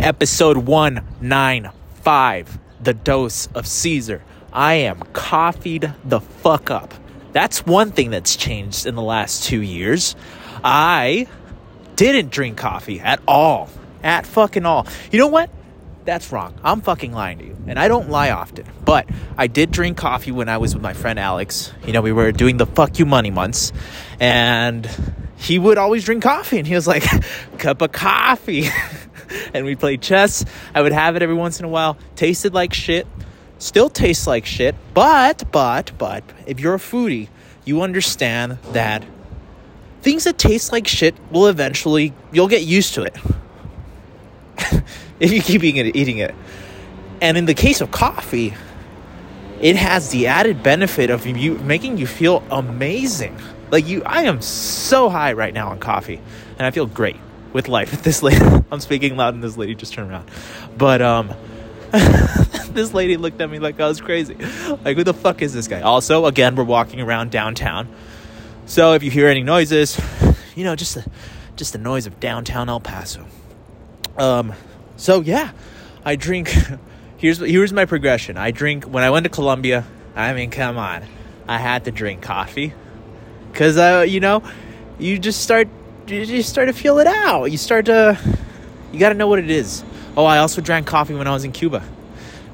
Episode 195 The Dose of Caesar. I am coffeeed the fuck up. That's one thing that's changed in the last two years. I didn't drink coffee at all. At fucking all. You know what? That's wrong. I'm fucking lying to you. And I don't lie often. But I did drink coffee when I was with my friend Alex. You know, we were doing the fuck you money months. And he would always drink coffee. And he was like, cup of coffee. and we played chess. I would have it every once in a while. Tasted like shit. Still tastes like shit. But, but, but, if you're a foodie, you understand that things that taste like shit will eventually, you'll get used to it. if you keep eating it, eating it. And in the case of coffee, it has the added benefit of you making you feel amazing. Like you, I am so high right now on coffee, and I feel great with life. This lady, I'm speaking loud, and this lady just turned around. But um, this lady looked at me like I was crazy. Like, who the fuck is this guy? Also, again, we're walking around downtown. So if you hear any noises, you know, just the, just the noise of downtown El Paso. Um, so yeah, I drink. Here's here's my progression. I drink when I went to Colombia. I mean, come on, I had to drink coffee, cause uh, you know, you just start you start to feel it out. You start to you got to know what it is. Oh, I also drank coffee when I was in Cuba.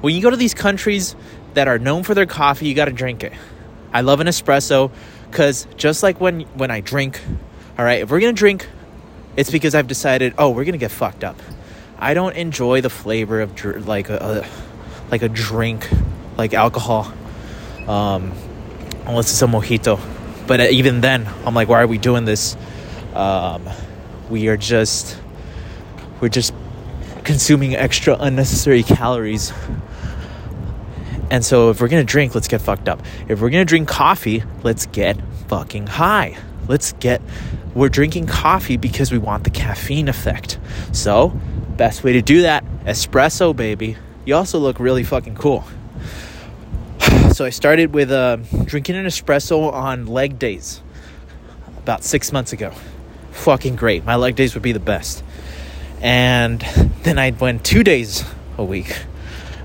When you go to these countries that are known for their coffee, you got to drink it. I love an espresso because just like when when I drink, all right, if we're gonna drink, it's because I've decided, oh, we're gonna get fucked up. I don't enjoy the flavor of dr- like a, a, like a drink, like alcohol, um, unless it's a mojito. But even then, I'm like, why are we doing this? Um, we are just we're just consuming extra unnecessary calories. And so if we're gonna drink, let's get fucked up. If we're gonna drink coffee, let's get fucking high. Let's get we're drinking coffee because we want the caffeine effect. So, best way to do that, espresso baby. You also look really fucking cool. So I started with uh, drinking an espresso on leg days about six months ago. Fucking great. My leg days would be the best. And then I'd went two days a week.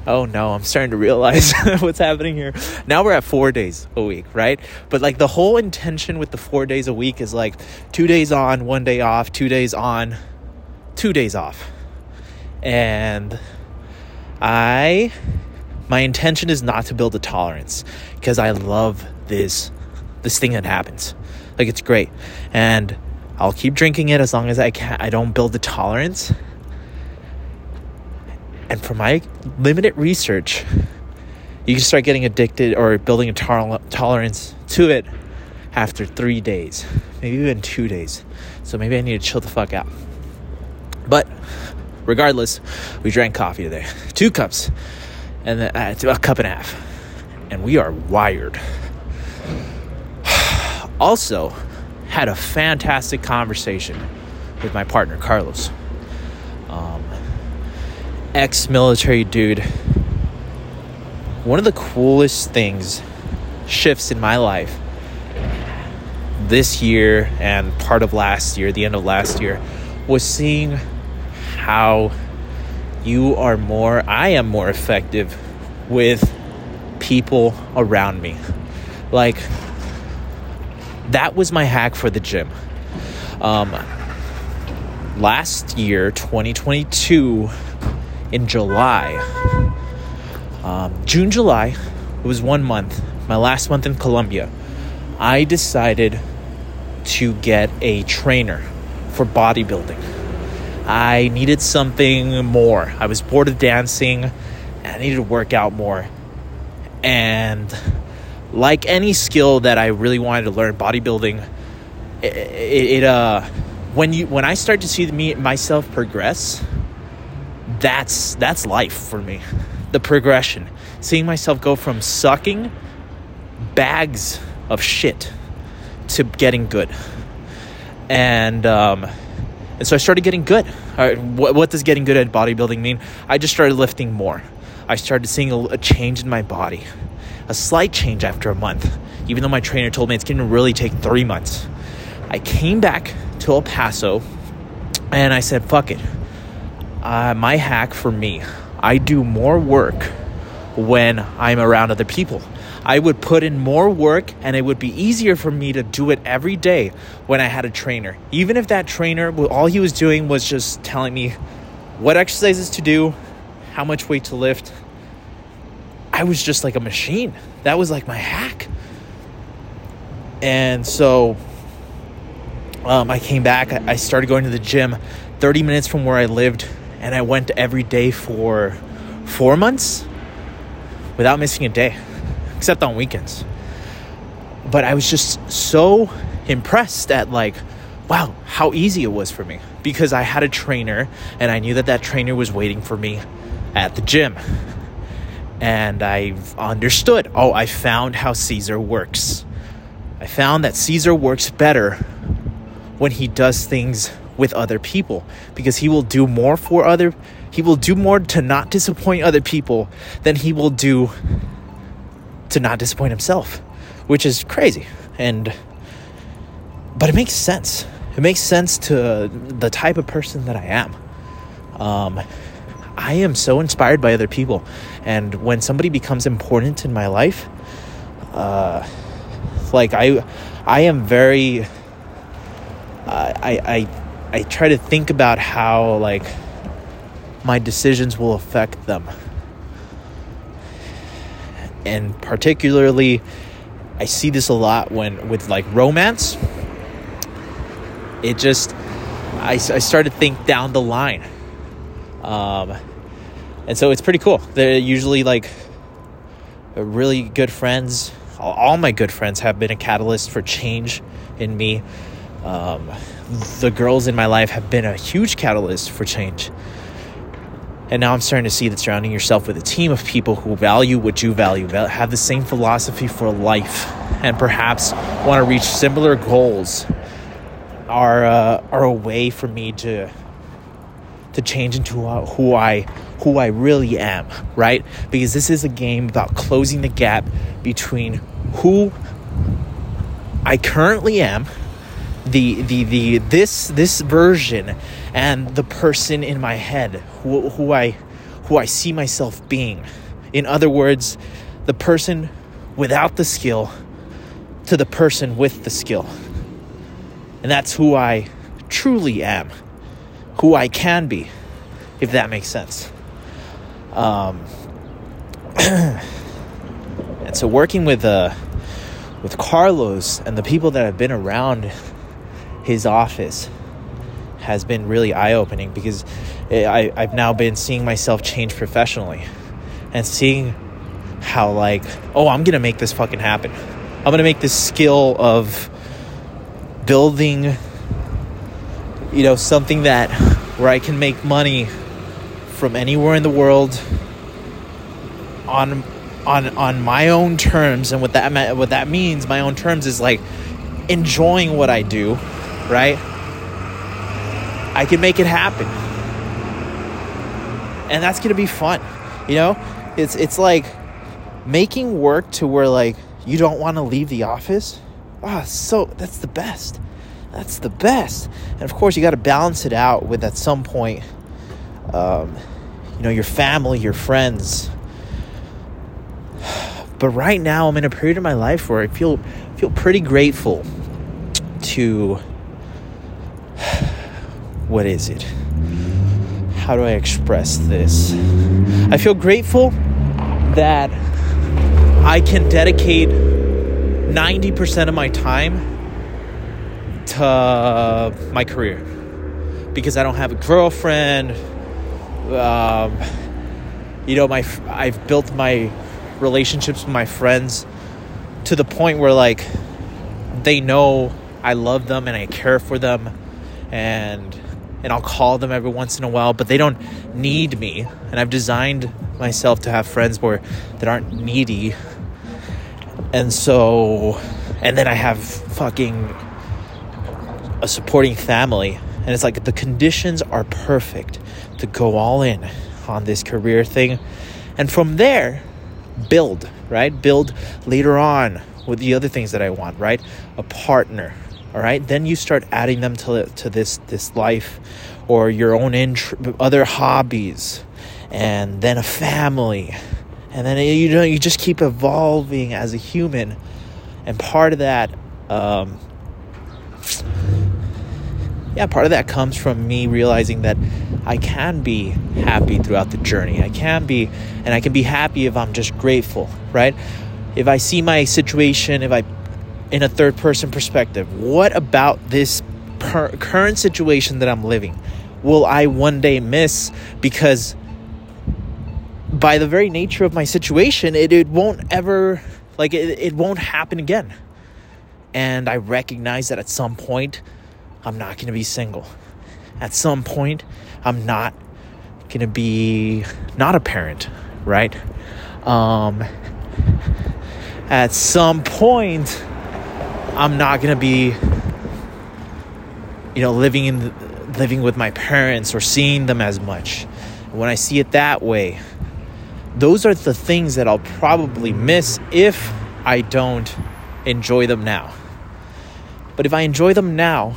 Oh no, I'm starting to realize what's happening here. Now we're at four days a week, right? But like the whole intention with the four days a week is like two days on, one day off, two days on, two days off. And I, my intention is not to build a tolerance because I love this, this thing that happens. Like it's great. And I'll keep drinking it as long as I can. I don't build a tolerance. And from my limited research, you can start getting addicted or building a tolerance to it after three days, maybe even two days. So maybe I need to chill the fuck out. But regardless, we drank coffee today, two cups, and then, uh, a cup and a half, and we are wired. also, had a fantastic conversation with my partner Carlos, um, ex-military dude. One of the coolest things, shifts in my life this year and part of last year, the end of last year, was seeing how you are more, I am more effective with people around me. Like, that was my hack for the gym. Um, last year, 2022, in July, um, June, July, it was one month, my last month in Colombia, I decided to get a trainer for bodybuilding. I needed something more. I was bored of dancing I needed to work out more. And like any skill that I really wanted to learn, bodybuilding, it, it, uh, when you when I start to see me myself progress, that's that's life for me. The progression, seeing myself go from sucking bags of shit to getting good, and um, and so I started getting good. What, what does getting good at bodybuilding mean? I just started lifting more. I started seeing a, a change in my body a slight change after a month, even though my trainer told me it's going to really take three months. I came back to El Paso and I said, fuck it. uh, my hack for me, I do more work when I'm around other people. I would put in more work and it would be easier for me to do it every day when I had a trainer. Even if that trainer, all he was doing was just telling me what exercises to do, how much weight to lift. I was just like a machine. That was like my hack. And so um, I came back. I started going to the gym 30 minutes from where I lived, and I went every day for four months without missing a day except on weekends. But I was just so impressed at like, wow, how easy it was for me because I had a trainer and I knew that that trainer was waiting for me at the gym. And I've understood, oh, I found how Caesar works. I found that Caesar works better when he does things with other people because he will do more for other he will do more to not disappoint other people than he will do to not disappoint himself, which is crazy. And but it makes sense. It makes sense to the type of person that I am. Um, I am so inspired by other people, and when somebody becomes important in my life, uh, like I, I am very. Uh, I I I try to think about how like my decisions will affect them and particularly I see this a lot when with like romance. It just I, I started to think down the line, um, and so it's pretty cool. They're usually like really good friends. All, my good friends have been a catalyst for change in me. Um, the girls in my life have been a huge catalyst for change. And now I'm starting to see that surrounding yourself with a team of people who value what you value, have the same philosophy for life, and perhaps want to reach similar goals are uh, are a way for me to to change into who I who I really am, right? Because this is a game about closing the gap between who I currently am the the the this this version and the person in my head who, who I who I see myself being. In other words, the person without the skill to the person with the skill. And that's who I truly am, who I can be, if that makes sense. Um, and so working with uh, with Carlos and the people that have been around his office has been really eye opening because I, I've now been seeing myself change professionally and seeing how, like, oh, I'm gonna make this fucking happen. I'm gonna make this skill of building, you know, something that where I can make money from anywhere in the world on on on my own terms and what that what that means my own terms is like enjoying what I do right? I can make it happen. And that's going to be fun. You know? It's it's like making work to where like you don't want to leave the office. Ah, oh, so that's the best. That's the best. And of course, you got to balance it out with at some point um, you know, your family, your friends. But right now I'm in a period of my life where I feel feel pretty grateful to what is it? How do I express this? I feel grateful that I can dedicate 90% of my time to my career because I don't have a girlfriend. Um, you know, my I've built my relationships with my friends to the point where like they know I love them and I care for them and and I'll call them every once in a while, but they don't need me. And I've designed myself to have friends where that aren't needy. And so and then I have fucking a supporting family. And it's like the conditions are perfect to go all in on this career thing. And from there, build, right? Build later on with the other things that I want, right? A partner, all right then you start adding them to to this this life or your own int- other hobbies and then a family and then you know you just keep evolving as a human and part of that um, yeah part of that comes from me realizing that i can be happy throughout the journey. I can be and i can be happy if i'm just grateful right? If i see my situation if i in a third person perspective what about this per- current situation that i'm living will i one day miss? Because by the very nature of my situation, it, it won't ever, like, it, it won't happen again. And I recognize that at some point, I'm not going to be single. At some point, I'm not going to be not a parent, right? Um, at some point, I'm not going to be, you know, living in living with my parents or seeing them as much. When I see it that way, those are the things that I'll probably miss if I don't enjoy them now. But if I enjoy them now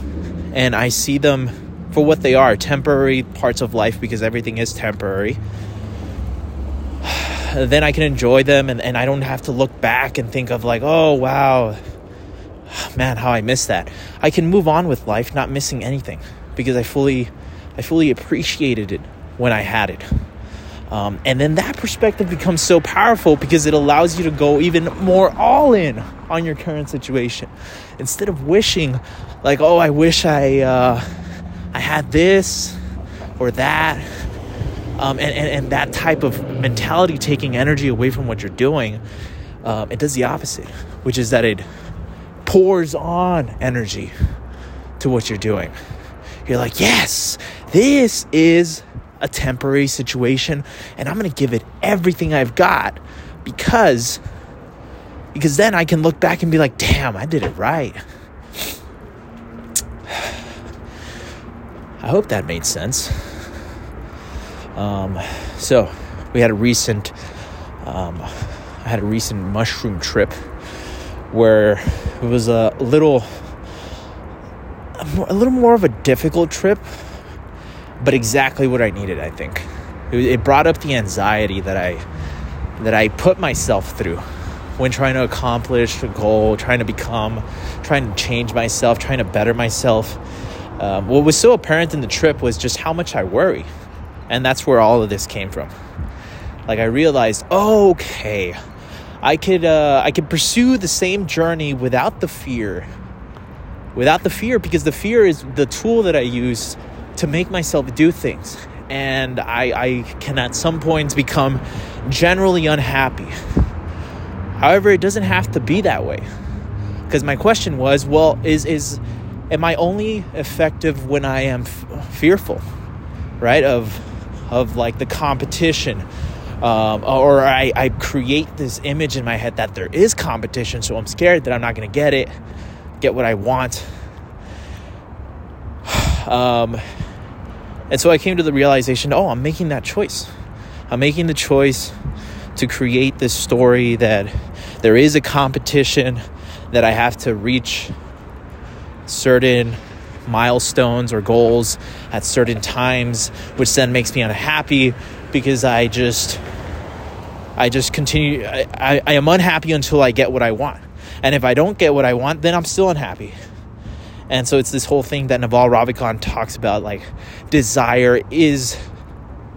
and I see them for what they are temporary parts of life because everything is temporary then I can enjoy them and, and I don't have to look back and think of like, oh wow, man, how I miss that. I can move on with life not missing anything because I fully I fully appreciated it when I had it. Um, and then that perspective becomes so powerful because it allows you to go even more all in on your current situation. Instead of wishing like oh i wish i uh, i had this or that. Um, and, and, and, that type of mentality taking energy away from what you're doing um, it does the opposite which is that it pours on energy to what you're doing. You're like yes this is a temporary situation and I'm going to give it everything I've got because because then I can look back and be like, "Damn, I did it right." I hope that made sense. Um, so we had a recent um, I had a recent mushroom trip where it was a little a little more of a difficult trip but exactly what I needed, I think. It brought up the anxiety that I that I put myself through when trying to accomplish a goal, trying to become, trying to change myself, trying to better myself. Um, what was so apparent in the trip was just how much I worry, and that's where all of this came from. Like I realized, okay, I could uh, I could pursue the same journey without the fear, without the fear, because the fear is the tool that I use to make myself do things. And I, I can at some points become generally unhappy. However, it doesn't have to be that way. Because my question was, well, is is am I only effective when I am f- fearful, right? Of of like the competition, um, or I, I create this image in my head that there is competition, so I'm scared that I'm not going to get it, get what I want. Um, and so I came to the realization oh, I'm making that choice. I'm making the choice to create this story that there is a competition, that I have to reach certain milestones or goals at certain times, which then makes me unhappy because I just. I just continue. I, I, am unhappy until I get what I want. And if I don't get what I want, then I'm still unhappy. And so it's this whole thing that Naval Ravikant talks about like desire is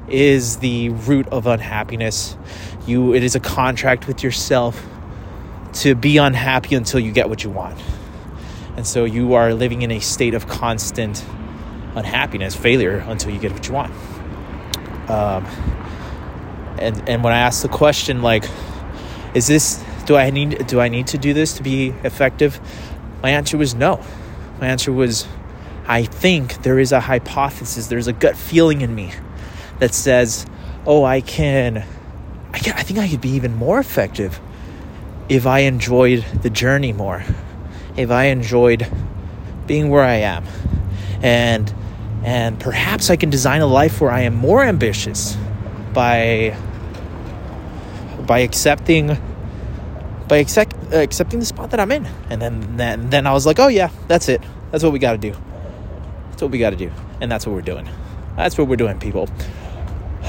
is the root of unhappiness. You it is a contract with yourself to be unhappy until you get what you want. And so you are living in a state of constant unhappiness, failure until you get what you want. Um, and and when I asked the question like is this do I need do I need to do this to be effective? My answer was no. My answer was I think there is a hypothesis, there's a gut feeling in me that says, oh, I can, I, can, I think I could be even more effective if I enjoyed the journey more, if I enjoyed being where I am. And and perhaps I can design a life where I am more ambitious by by accepting by accept, uh, accepting the spot that I'm in. And then, then, then I was like, oh yeah, that's it. That's what we got to do. That's what we got to do. And that's what we're doing. That's what we're doing, people.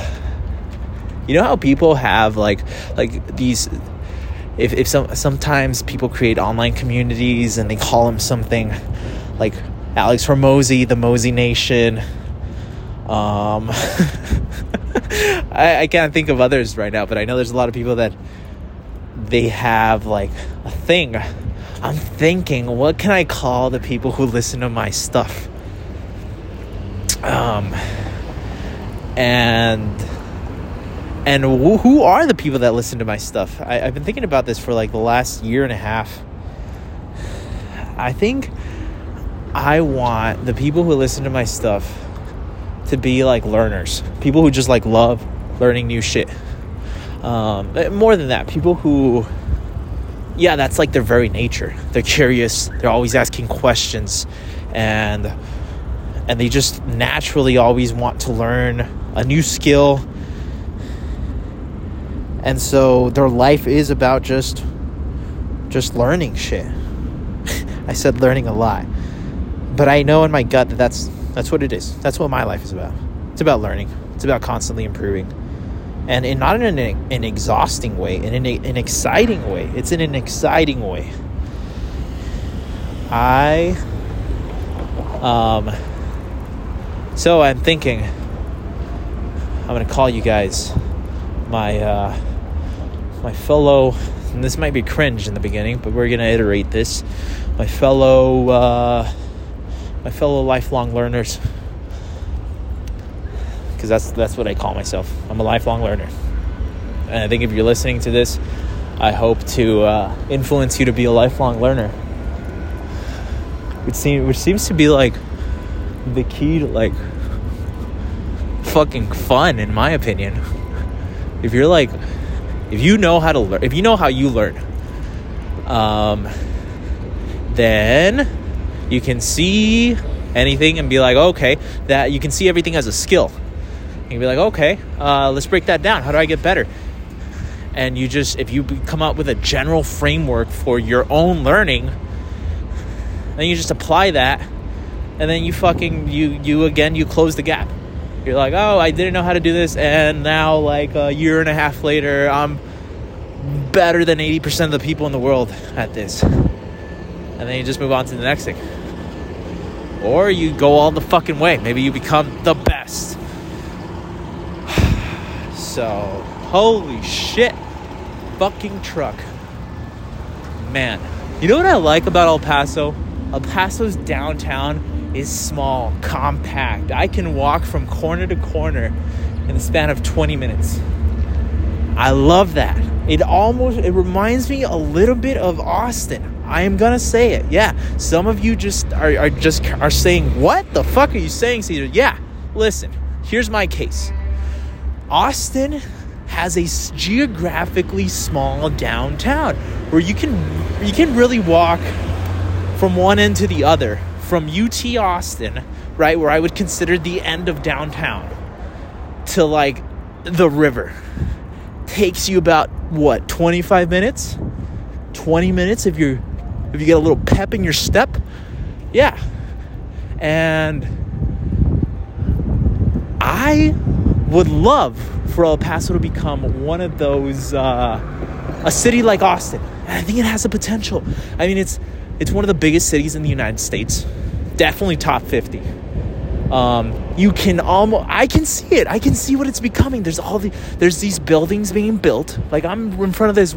You know how people have like like these if if some sometimes people create online communities and they call them something like Alex Hormozi, the Mosey Nation. Um, I, I can't think of others right now, but I know there's a lot of people that they have like a thing. I'm thinking, what can I call the people who listen to my stuff? Um, and and who are the people that listen to my stuff? I, I've been thinking about this for like the last year and a half. I think I want the people who listen to my stuff to be like learners, people who just like love learning new shit. Um, eh, more than that, people who, yeah, that's like their very nature. They're curious. They're always asking questions, and and they just naturally always want to learn a new skill. And so their life is about just just learning shit. I said learning a lot. But I know in my gut that that's that's what it is. That's what my life is about. It's about learning. It's about constantly improving. And in not in an, an exhausting way, in an, an exciting way. It's in an exciting way. I um so I'm thinking I'm to call you guys my uh my fellow and this might be cringe in the beginning, but we're to iterate this. My fellow uh my fellow lifelong learners because that's that's what I call myself. I'm a lifelong learner, and I think if you're listening to this, I hope to uh, influence you to be a lifelong learner. Which seems which seems to be like the key to like fucking fun, in my opinion. If you're like, if you know how to learn, if you know how you learn, um, then you can see anything and be like, okay, that you can see everything as a skill. You can be like, okay, uh, let's break that down. How do I get better? And you just, if you come up with a general framework for your own learning, then you just apply that, and then you fucking you you again you close the gap. You're like, oh, I didn't know how to do this, and now like a year and a half later, I'm better than 80% of the people in the world at this. And then you just move on to the next thing. Or you go all the fucking way. Maybe you become the best. So, holy shit. Fucking truck. Man. You know what I like about El Paso? El Paso's downtown is small, compact. I can walk from corner to corner in the span of 20 minutes. I love that. It almost it reminds me a little bit of Austin. I am gonna say it. Yeah, some of you just are, are just are saying, "What the fuck are you saying, Caesar?" Yeah, listen. Here's my case. Austin has a geographically small downtown where you can you can really walk from one end to the other from UT Austin, right, where I would consider the end of downtown, to like the river. Takes you about what 25 minutes 20 minutes if you're if you get a little pep in your step, yeah. And I would love for El Paso to become one of those, uh, a city like Austin. And I think it has the potential. I mean, it's it's one of the biggest cities in the United States, definitely top 50. Um, you can almost I can see it. I can see what it's becoming. There's all the there's these buildings being built. Like I'm in front of this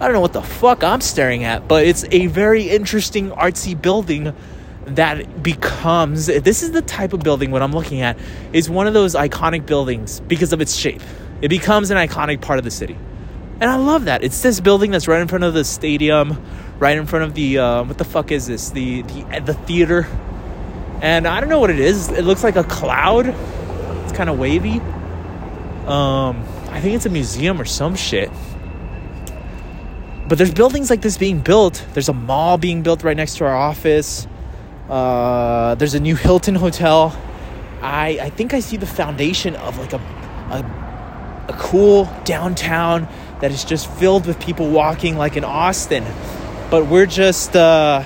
I don't know what the fuck I'm staring at, but it's a very interesting artsy building that becomes this is the type of building what I'm looking at is one of those iconic buildings because of its shape. It becomes an iconic part of the city. And I love that. It's this building that's right in front of the stadium, right in front of the uh, what the fuck is this? The the the theater. And I don't know what it is. It looks like a cloud. It's kind of wavy. Um, I think it's a museum or some shit. But there's buildings like this being built. There's a mall being built right next to our office. Uh, there's a new Hilton hotel. I I think I see the foundation of like a, a a cool downtown that is just filled with people walking like in Austin. But we're just uh,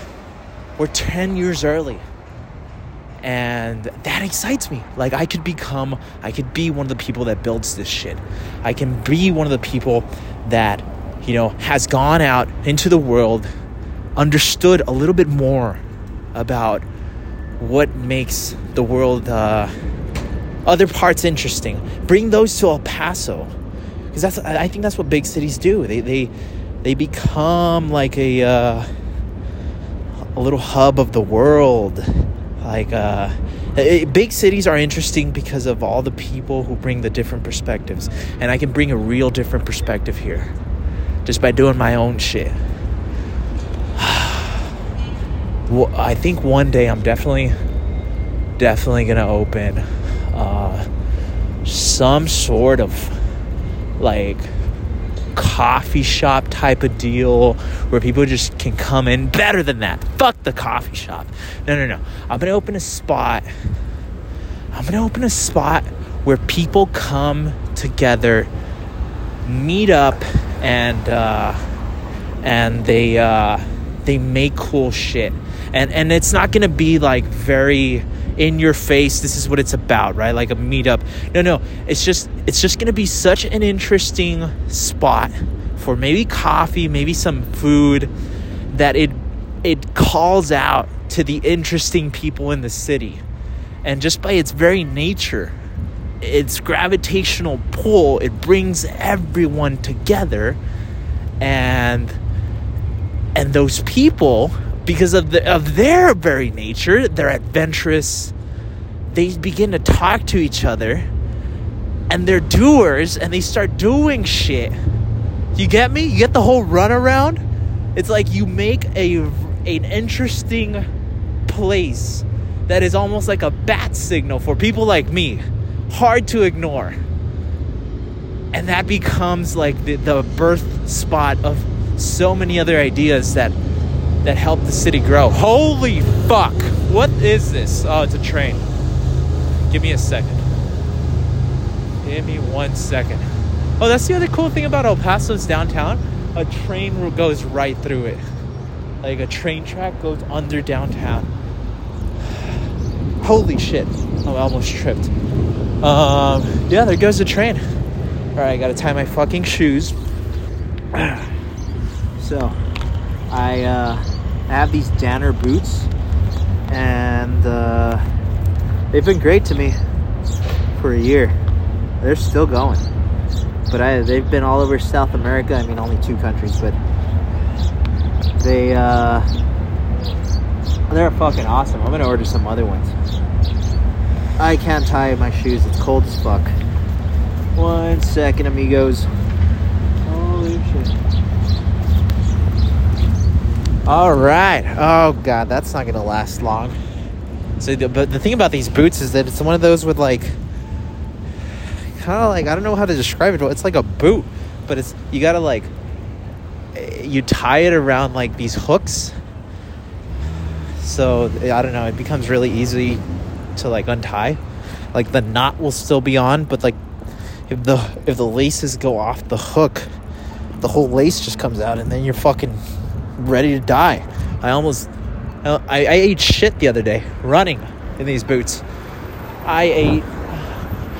we're 10 years early. and that excites me like i could become i could be one of the people that builds this shit i can be one of the people that you know has gone out into the world understood a little bit more about what makes the world uh, other parts interesting. Bring those to el paso because that's i think that's what big cities do. They they they become like a uh, a little hub of the world. Like uh, it, big cities are interesting because of all the people who bring the different perspectives. And i can bring a real different perspective here just by doing my own shit well, i think one day i'm definitely definitely gonna open uh, some sort of like coffee shop type of deal where people just can come in better than that. Fuck the coffee shop. No, no, no. I'm going to open a spot. I'm going to open a spot where people come together, meet up and uh and they uh they make cool shit. And and it's not going to be like very in your face this is what it's about right? Like a meetup. No no. It's just it's just gonna be such an interesting spot for maybe coffee maybe some food that it it calls out to the interesting people in the city. And just by its very nature its gravitational pull it brings everyone together. And and those people because of the of their very nature they're adventurous. They begin to talk to each other and they're doers and they start doing shit. You get me? You get the whole runaround? It's like you make a an interesting place that is almost like a bat signal for people like me. Hard to ignore. And that becomes like the, the birth spot of so many other ideas that that help the city grow. Holy fuck! What is this? Oh, it's a train. Give me a second. Give me one second. Oh, that's the other cool thing about El Paso's downtown. A train goes right through it. Like a train track goes under downtown. Holy shit. Oh, I almost tripped. Um, yeah, there goes the train. Alright, I gotta tie my fucking shoes. So, I, uh, I have these Danner boots, and uh, they've been great to me for a year. They're still going, but I they've been all over South America. I mean, only two countries, but they uh, they're fucking awesome. I'm gonna order some other ones. I can't tie my shoes. It's cold as fuck. One second, amigos. Holy shit. All right. Oh god, that's not gonna last long. So, but the thing about these boots is that it's one of those with like, kind of like I don't know how to describe it. But It's like a boot, but it's you gotta like, eh, you tie it around like these hooks. So I don't know. It becomes really easy to like untie. Like the knot will still be on, but like if the if the laces go off the hook, the whole lace just comes out, and then you're fucking ready to die. I almost, I, I ate shit the other day running in these boots. I ate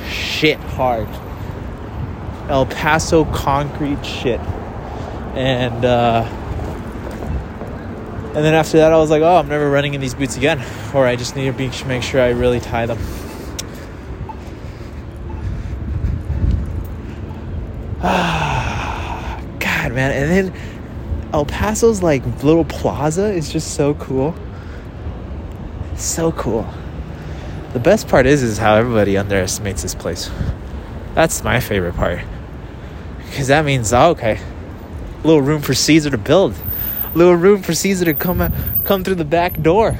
shit hard. El Paso concrete shit. And, uh, and then after that, I was like, oh, I'm never running in these boots again. Or I just need to make sure I really tie them. God, man. And then El Paso's like little plaza is just so cool. So cool. The best part is is how everybody underestimates this place. That's my favorite part. Cause that means oh, okay, A little room for Caesar to build, A little room for Caesar to come out, come through the back door,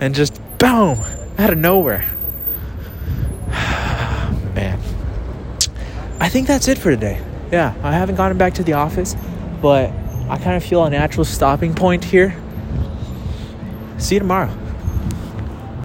and just boom out of nowhere. Man, I think that's it for today. Yeah, I haven't gotten back to the office, but I kind of feel a natural stopping point here. See you tomorrow.